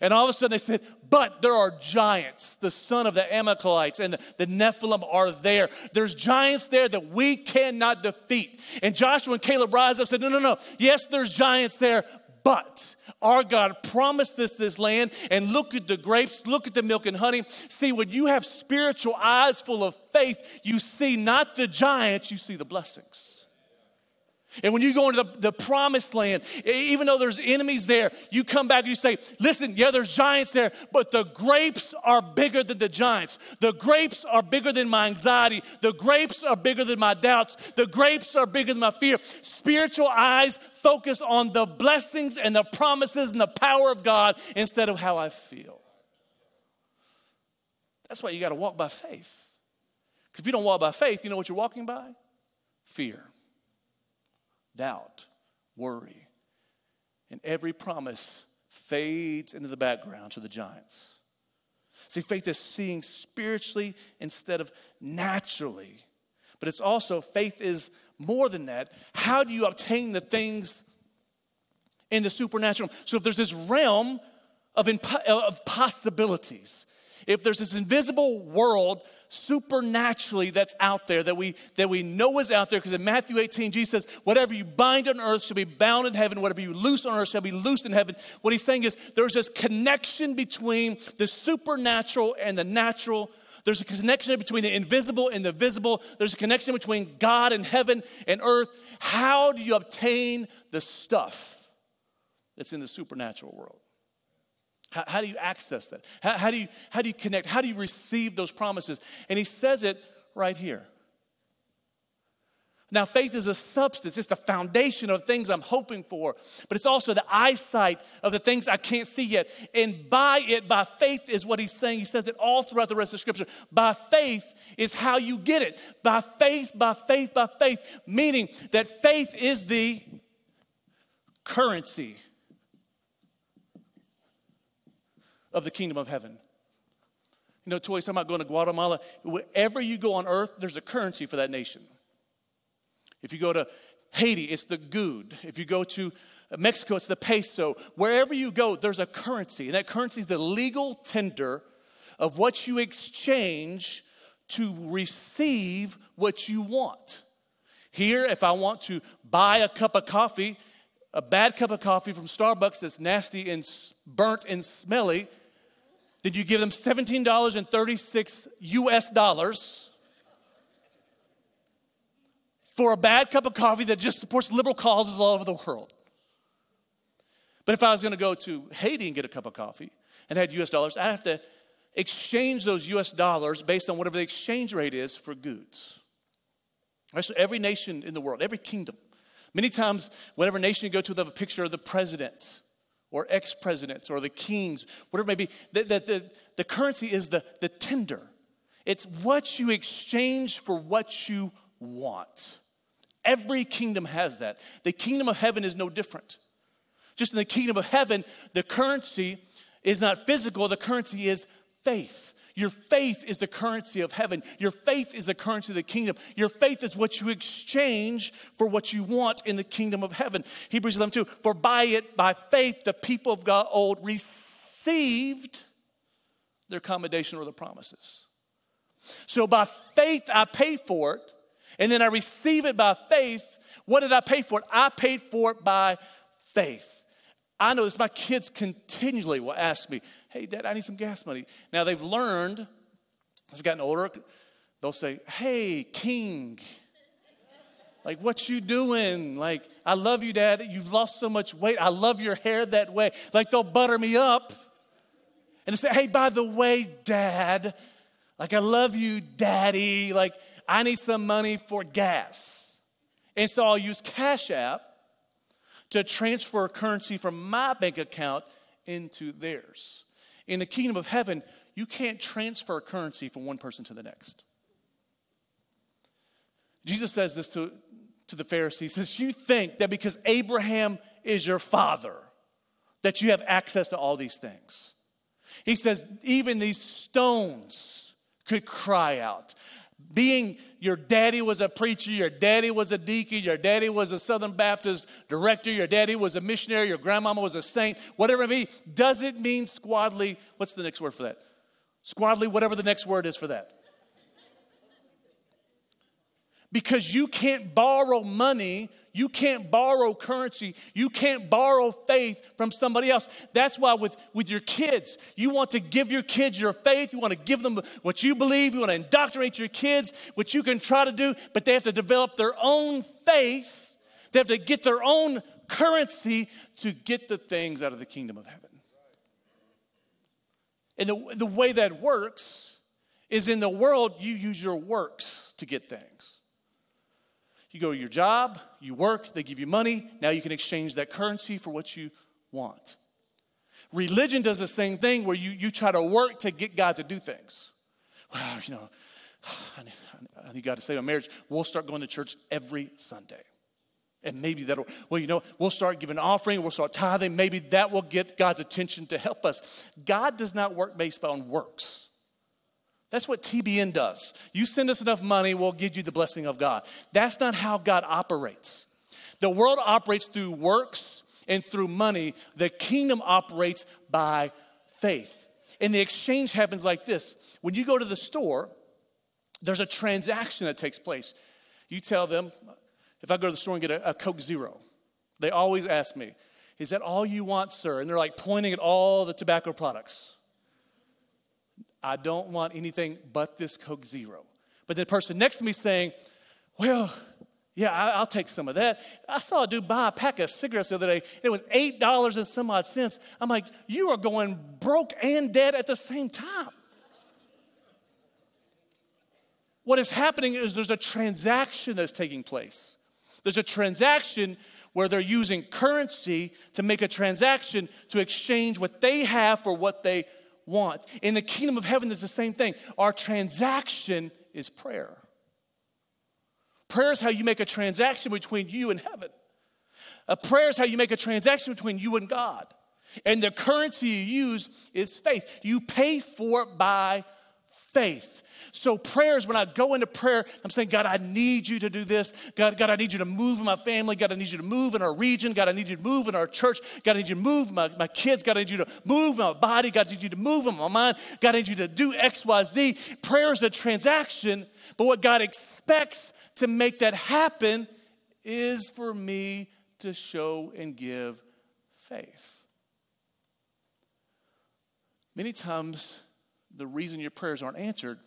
[SPEAKER 2] And all of a sudden they said, But there are giants, the son of the Amalekites and the, Nephilim are there. There's giants there that we cannot defeat. And Joshua and Caleb rise up and said, No, no, no. Yes, there's giants there, but our God promised us this land. And look at the grapes, look at the milk and honey. See, when you have spiritual eyes full of faith, you see not the giants, you see the blessings. And when you go into the, the, promised land, even though there's enemies there, you come back and you say, listen, yeah, there's giants there, but the grapes are bigger than the giants. The grapes are bigger than my anxiety. The grapes are bigger than my doubts. The grapes are bigger than my fear. Spiritual eyes focus on the blessings and the promises and the power of God instead of how I feel. That's why you got to walk by faith. Because if you don't walk by faith, you know what you're walking by? Fear doubt, worry. And every promise fades into the background to the giants. See, faith is seeing spiritually instead of naturally. But it's also, faith is more than that. How do you obtain the things in the supernatural? So if there's this realm of, of possibilities, if there's this invisible world supernaturally that's out there that we that we know is out there because in Matthew 18 Jesus says whatever you bind on earth shall be bound in heaven. Whatever you loose on earth shall be loosed in heaven. What he's saying is there's this connection between the supernatural and the natural. There's a connection between the invisible and the visible. There's a connection between God and heaven and earth. How do you obtain the stuff that's in the supernatural world how, how do you access that? How, how, do you, how do you connect? How do you receive those promises? And he says it right here. Now, faith is a substance, it's the foundation of things I'm hoping for, but it's also the eyesight of the things I can't see yet. And by it, by faith, is what he's saying. He says it all throughout the rest of Scripture. By faith is how you get it. By faith, by faith, by faith, meaning that faith is the currency of the kingdom of heaven. You know, Toy, talking about going to Guatemala. Wherever you go on earth, there's a currency for that nation. If you go to Haiti, it's the gourde. If you go to Mexico, it's the peso. Wherever you go, there's a currency. And that currency is the legal tender of what you exchange to receive what you want. Here, if I want to buy a cup of coffee, a bad cup of coffee from Starbucks that's nasty and burnt and smelly, did you give them $17.36 US dollars for a bad cup of coffee that just supports liberal causes all over the world? But if I was going to go to Haiti and get a cup of coffee and had US dollars, I'd have to exchange those US dollars based on whatever the exchange rate is for gourdes. Right, so every nation in the world, every kingdom, many times, whatever nation you go to, they have a picture of the president or ex presidents or the kings, whatever it may be. The, the, the, the currency is the, the tender, it's what you exchange for what you want. Every kingdom has that. The kingdom of heaven is no different. Just in the kingdom of heaven, the currency is not physical, the currency is faith. Your faith is the currency of heaven. Your faith is the currency of the kingdom. Your faith is what you exchange for what you want in the kingdom of heaven. Hebrews 11, 2. For by it, by faith, the people of God old received their commendation or the promises. So by faith, I pay for it, and then I receive it by faith. What did I pay for it? I paid for it by faith. I know this, my kids continually will ask me, hey, Dad, I need some gas money. Now they've learned, as they've gotten older, they'll say, hey, King. Like, what you doing? Like, I love you, Dad. You've lost so much weight. I love your hair that way. Like, they'll butter me up. And say, hey, by the way, Dad, like, I love you, Daddy. Like, I need some money for gas. And so I'll use Cash App to transfer currency from my bank account into theirs. In the kingdom of heaven, you can't transfer currency from one person to the next. Jesus says this to, to the Pharisees. He says, You think that because Abraham is your father, that you have access to all these things. He says, Even these stones could cry out. Being your daddy was a preacher, your daddy was a deacon, your daddy was a Southern Baptist director, your daddy was a missionary, your grandmama was a saint, whatever it be, does it mean squadly? What's the next word for that? Squadly, whatever the next word is for that because you can't borrow money, you can't borrow currency, you can't borrow faith from somebody else. That's why with, with your kids, you want to give your kids your faith, you want to give them what you believe, you want to indoctrinate your kids, which you can try to do, but they have to develop their own faith. They have to get their own currency to get the things out of the kingdom of heaven. And the, the way that works is in the world, you use your works to get things. You go to your job, you work, they give you money. Now you can exchange that currency for what you want. Religion does the same thing where you, you try to work to get God to do things. Well, you know, [SIGHS] I need, I need God to save my marriage. We'll start going to church every Sunday. And maybe that'll, well, you know, we'll start giving offering, we'll start tithing. Maybe that will get God's attention to help us. God does not work based on works. That's what TBN does. You send us enough money, we'll give you the blessing of God. That's not how God operates. The world operates through works and through money. The kingdom operates by faith. And the exchange happens like this when you go to the store, there's a transaction that takes place. You tell them, if I go to the store and get a, a Coke Zero, they always ask me, Is that all you want, sir? And they're like pointing at all the tobacco products. I don't want anything but this Coke Zero. But the person next to me saying, Well, yeah, I, will take some of that. I saw a dude buy a pack of cigarettes the other day. It was $8 and some odd cents. I'm like, You are going broke and dead at the same time. What is happening is there's a transaction that's taking place. There's a transaction where they're using currency to make a transaction to exchange what they have for what they want. In the kingdom of heaven, there's the same thing. Our transaction is prayer. Prayer is how you make a transaction between you and heaven. A prayer is how you make a transaction between you and God. And the currency you use is faith. You pay for it by faith. So prayers, when I go into prayer, I'm saying, God, I need you to do this. God, God, I need you to move in my family. God, I need you to move in our region. God, I need you to move in our church. God, I need you to move my, my kids. God, I need you to move my body. God, I need you to move in my mind. God, I need you to do X, Y, Z. Prayer is a transaction, but what God expects to make that happen is for me to show and give faith. Many times, the reason your prayers aren't answered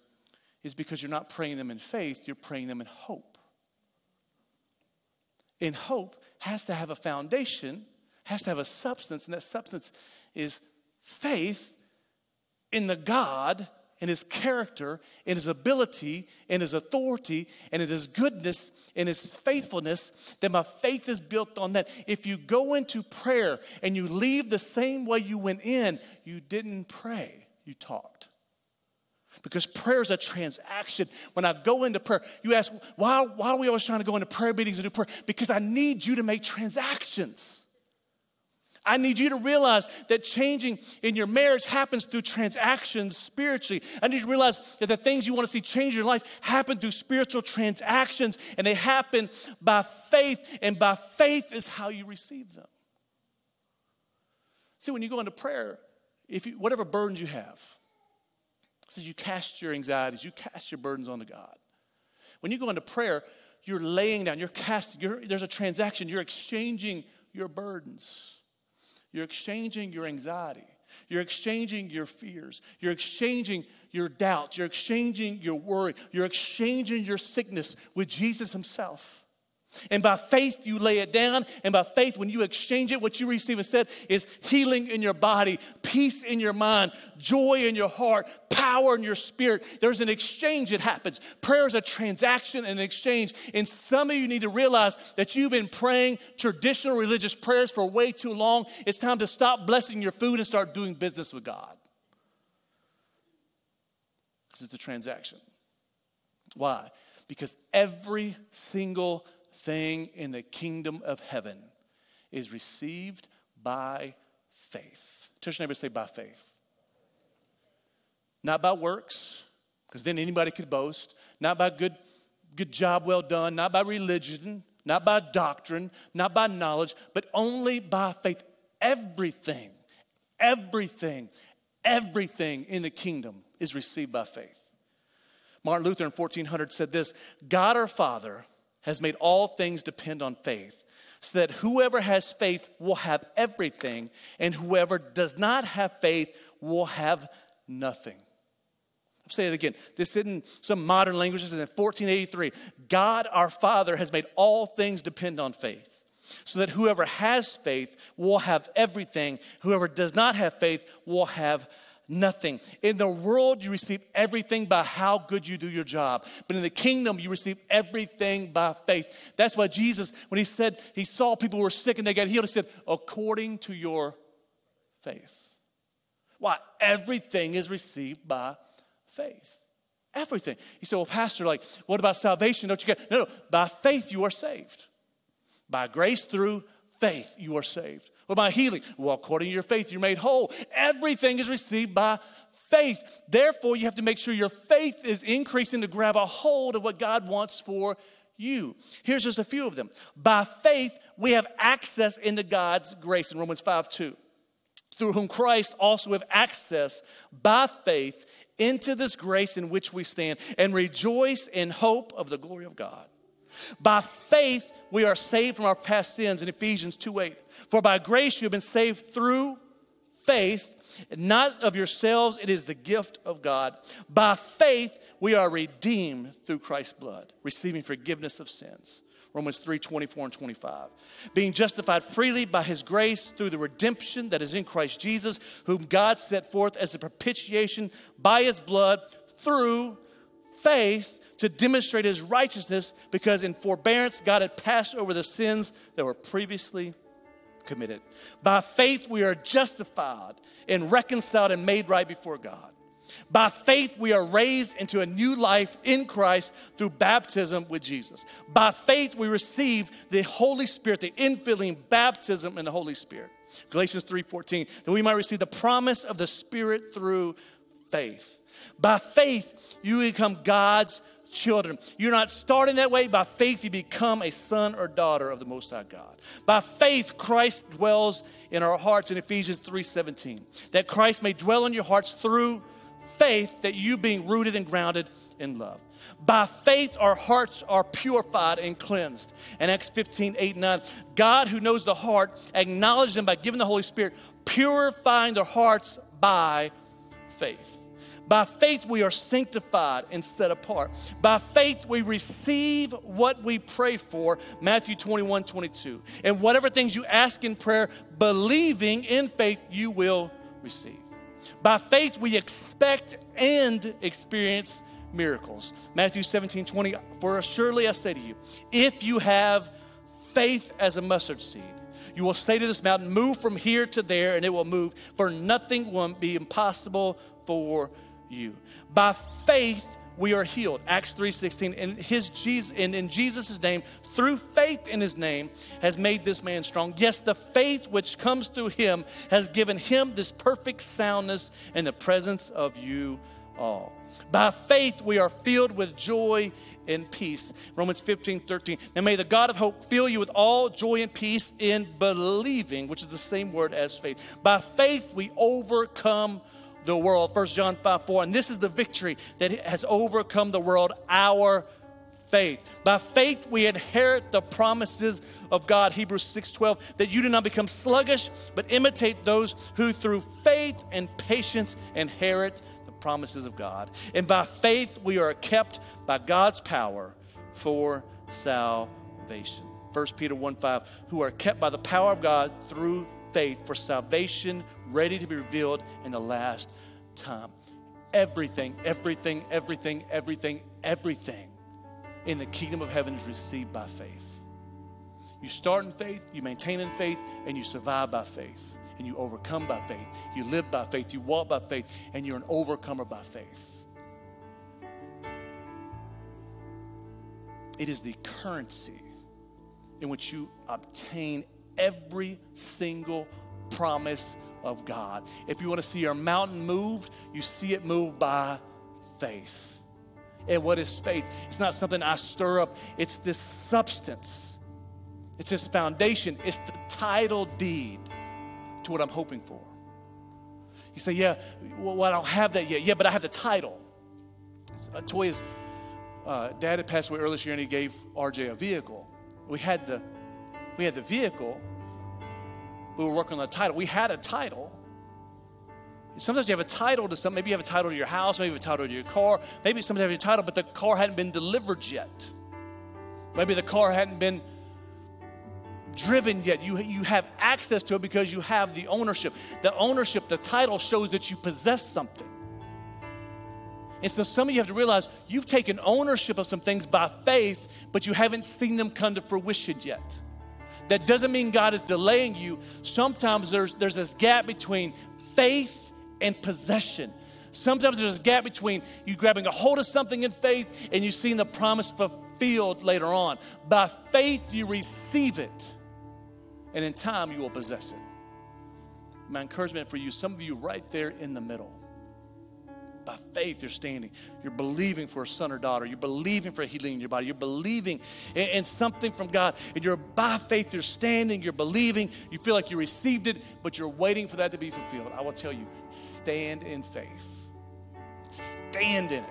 [SPEAKER 2] is because you're not praying them in faith, you're praying them in hope. In hope has to have a foundation, has to have a substance, and that substance is faith in the God and his character and his ability and his authority and in his goodness and his faithfulness that my faith is built on that if you go into prayer and you leave the same way you went in you didn't pray you talked because prayer is a transaction. When I go into prayer, you ask, why, why are we always trying to go into prayer meetings and do prayer? Because I need you to make transactions. I need you to realize that changing in your marriage happens through transactions spiritually. I need you to realize that the things you want to see change in your life happen through spiritual transactions and they happen by faith, and by faith is how you receive them. See, when you go into prayer, if you, whatever burdens you have, says you cast your anxieties, you cast your burdens onto God. When you go into prayer, you're laying down, you're casting, you're, there's a transaction, you're exchanging your burdens. You're exchanging your anxiety. You're exchanging your fears. You're exchanging your doubts. You're exchanging your worry. You're exchanging your sickness with Jesus Himself. And by faith, you lay it down. And by faith, when you exchange it, what you receive instead is healing in your body, peace in your mind, joy in your heart, power in your spirit. There's an exchange that happens. Prayer is a transaction and an exchange. And some of you need to realize that you've been praying traditional religious prayers for way too long. It's time to stop blessing your food and start doing business with God. Because it's a transaction. Why? Because every single thing in the kingdom of heaven is received by faith. Touch your neighbor say, by faith. Not by works, because then anybody could boast. Not by good, good job well done. Not by religion. Not by doctrine. Not by knowledge, but only by faith. Everything, everything, everything in the kingdom is received by faith. Martin Luther in 1400 said this God our Father has made all things depend on faith, so that whoever has faith will have everything, and whoever does not have faith will have nothing. I'll say it again. This isn't some modern languages is in 1483. God our Father has made all things depend on faith, so that whoever has faith will have everything. Whoever does not have faith will have nothing. In the world, you receive everything by how good you do your job. But in the kingdom, you receive everything by faith. That's why Jesus, when he said he saw people who were sick and they got healed, he said, according to your faith. Why? Everything is received by faith. Everything. He said, Well, Pastor, like, what about salvation? Don't you get? No, no. By faith, you are saved. By grace through faith, you are saved. What about healing? Well, according to your faith, you're made whole. Everything is received by faith. Therefore, you have to make sure your faith is increasing to grab a hold of what God wants for you. Here's just a few of them. By faith, we have access into God's grace in Romans 5 2, through whom Christ also have access by faith into this grace in which we stand and rejoice in hope of the glory of God. By faith, we are saved from our past sins in Ephesians 2 8. For by grace you have been saved through faith, not of yourselves, it is the gift of God. By faith, we are redeemed through Christ's blood, receiving forgiveness of sins. Romans 3 24 and 25. Being justified freely by his grace through the redemption that is in Christ Jesus, whom God set forth as the propitiation by his blood through faith to demonstrate his righteousness, because in forbearance God had passed over the sins that were previously committed. By faith, we are justified and reconciled and made right before God. By faith, we are raised into a new life in Christ through baptism with Jesus. By faith, we receive the Holy Spirit, the infilling baptism in the Holy Spirit. Galatians 3:14, that we might receive the promise of the Spirit through faith. By faith, you become God's children. You're not starting that way. By faith, you become a son or daughter of the Most High God. By faith, Christ dwells in our hearts in Ephesians 3:17. That Christ may dwell in your hearts through faith, that you being rooted and grounded in love. By faith, our hearts are purified and cleansed. In Acts 15, 8, 9, God who knows the heart acknowledged them by giving the Holy Spirit, purifying their hearts by faith. By faith, we are sanctified and set apart. By faith, we receive what we pray for, Matthew 21 22. And whatever things you ask in prayer, believing in faith, you will receive. By faith, we expect and experience miracles. Matthew 17 20. For surely I say to you, if you have faith as a mustard seed, you will say to this mountain, Move from here to there, and it will move, for nothing will be impossible for you. By faith, we are healed. Acts 3:16. And his Jesus, and in Jesus' name, through faith in his name, has made this man strong. Yes, the faith which comes through him has given him this perfect soundness in the presence of you all. By faith, we are filled with joy and peace. Romans 15, 13. And may the God of hope fill you with all joy and peace in believing, which is the same word as faith. By faith, we overcome the world. 1 John 5 4. And this is the victory that has overcome the world, our faith. By faith we inherit the promises of God, Hebrews 6:12, that you do not become sluggish, but imitate those who through faith and patience inherit the promises of God. And by faith we are kept by God's power for salvation. 1 Peter 1 5, who are kept by the power of God through faith for salvation, ready to be revealed in the last time. Everything, everything, everything, everything, everything in the kingdom of heaven is received by faith. You start in faith, you maintain in faith, and you survive by faith. And you overcome by faith. You live by faith, you walk by faith, and you're an overcomer by faith. It is the currency in which you obtain every single promise of God. If you want to see your mountain moved, you see it moved by faith. And what is faith? It's not something I stir up, it's this substance, it's this foundation, it's the title deed to what I'm hoping for. You say, Yeah, well, I don't have that yet. Yeah, but I have the title. Toya's uh, dad had passed away earlier this year and he gave RJ a vehicle. We had the, we had the vehicle, we were working on the title. We had a title, Sometimes you have a title to something. Maybe you have a title to your house, maybe you have a title to your car. Maybe somebody have a title, but the car hadn't been delivered yet. Maybe the car hadn't been driven yet. You, you have access to it because you have the ownership. The ownership, the title shows that you possess something. And so some of you have to realize you've taken ownership of some things by faith, but you haven't seen them come to fruition yet. That doesn't mean God is delaying you. Sometimes there's, there's this gap between faith and possession. Sometimes there's a gap between you grabbing a hold of something in faith and you seeing the promise fulfilled later on. By faith, you receive it, and in time, you will possess it. My encouragement for you, some of you right there in the middle. By faith, you're standing. You're believing for a son or daughter. You're believing for healing in your body. You're believing in, in, something from God. And you're by faith, you're standing, you're believing. You feel like you received it, but you're waiting for that to be fulfilled. I will tell you stand in faith. Stand in it.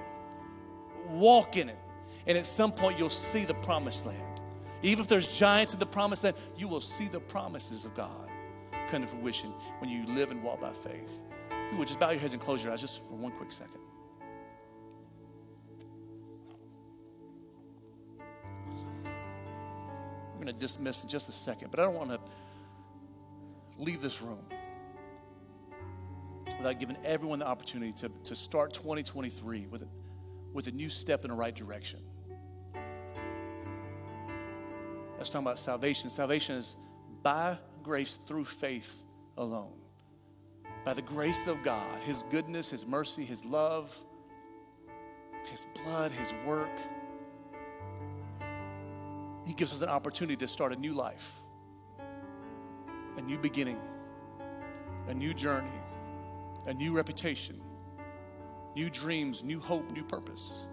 [SPEAKER 2] Walk in it. And at some point, you'll see the promised land. Even if there's giants in the promised land, you will see the promises of God come to fruition when you live and walk by faith. If you would just bow your heads and close your eyes just for one quick second. We're going to dismiss in just a second, but I don't want to leave this room without giving everyone the opportunity to, to start 2023 with a, with a new step in the right direction. Let's talk about salvation. Salvation is by grace through faith alone by the grace of God, His goodness, His mercy, His love, His blood, His work, He gives us an opportunity to start a new life, a new beginning, a new journey, a new reputation, new dreams, new hope, new purpose.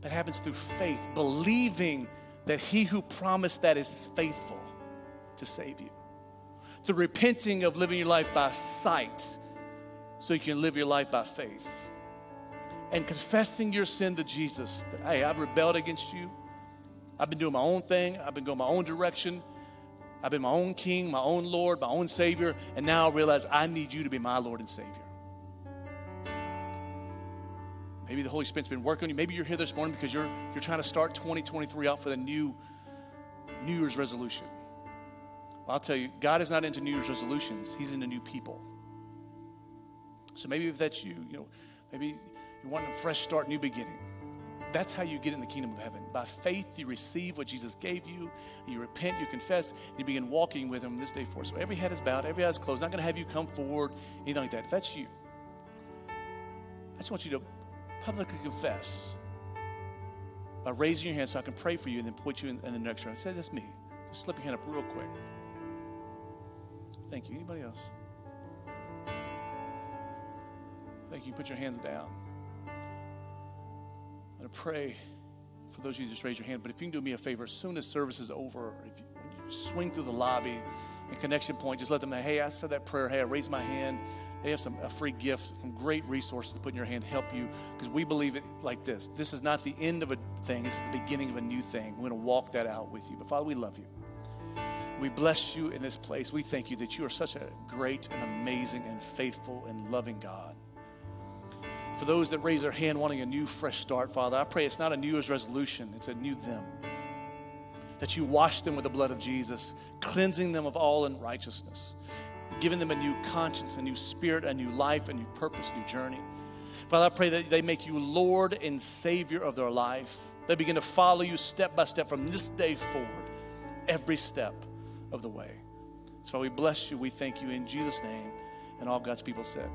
[SPEAKER 2] That happens through faith, believing that He who promised that is faithful to save you the repenting of living your life by sight so you can live your life by faith. And confessing your sin to Jesus that, hey, I've rebelled against you. I've been doing my own thing. I've been going my own direction. I've been my own king, my own Lord, my own Savior. And now I realize I need you to be my Lord and Savior. Maybe the Holy Spirit's been working on you. Maybe you're here this morning because you're, you're trying to start 2023 out for the new New Year's resolution. I'll tell you, God is not into New Year's resolutions, He's into new people. So maybe if that's you, you know, maybe you want a fresh start, new beginning. That's how you get in the kingdom of heaven. By faith, you receive what Jesus gave you, you repent, you confess, and you begin walking with Him this day forward. So every head is bowed, every eye is closed. I'm not going to have you come forward, anything like that. If that's you, I just want you to publicly confess by raising your hand so I can pray for you and then put you in, in the next row. Say, that's me. Just slip your hand up real quick. Thank you. Anybody else? Thank you. Put your hands down. I'm going to pray for those of you who just raise your hand. But if you can do me a favor, as soon as service is over, if you, you swing through the lobby and connection point, just let them know, hey, I said that prayer. Hey, I raised my hand. they have some a free gift, some great resources to put in your hand to help you because we believe it like this. This is not the end of a thing, it's the beginning of a new thing. We're going to walk that out with you. But Father, we love you. We bless you in this place. We thank you that you are such a great and amazing and faithful and loving God. For those that raise their hand wanting a new, fresh start, Father, I pray it's not a New Year's resolution, it's a new them. That you wash them with the blood of Jesus, cleansing them of all unrighteousness, giving them a new conscience, a new spirit, a new life, a new purpose, a new journey. Father, I pray that they make you Lord and Savior of their life. They begin to follow you step by step from this day forward, every step of the way. So we bless you. We thank you in Jesus' name. And all God's people said.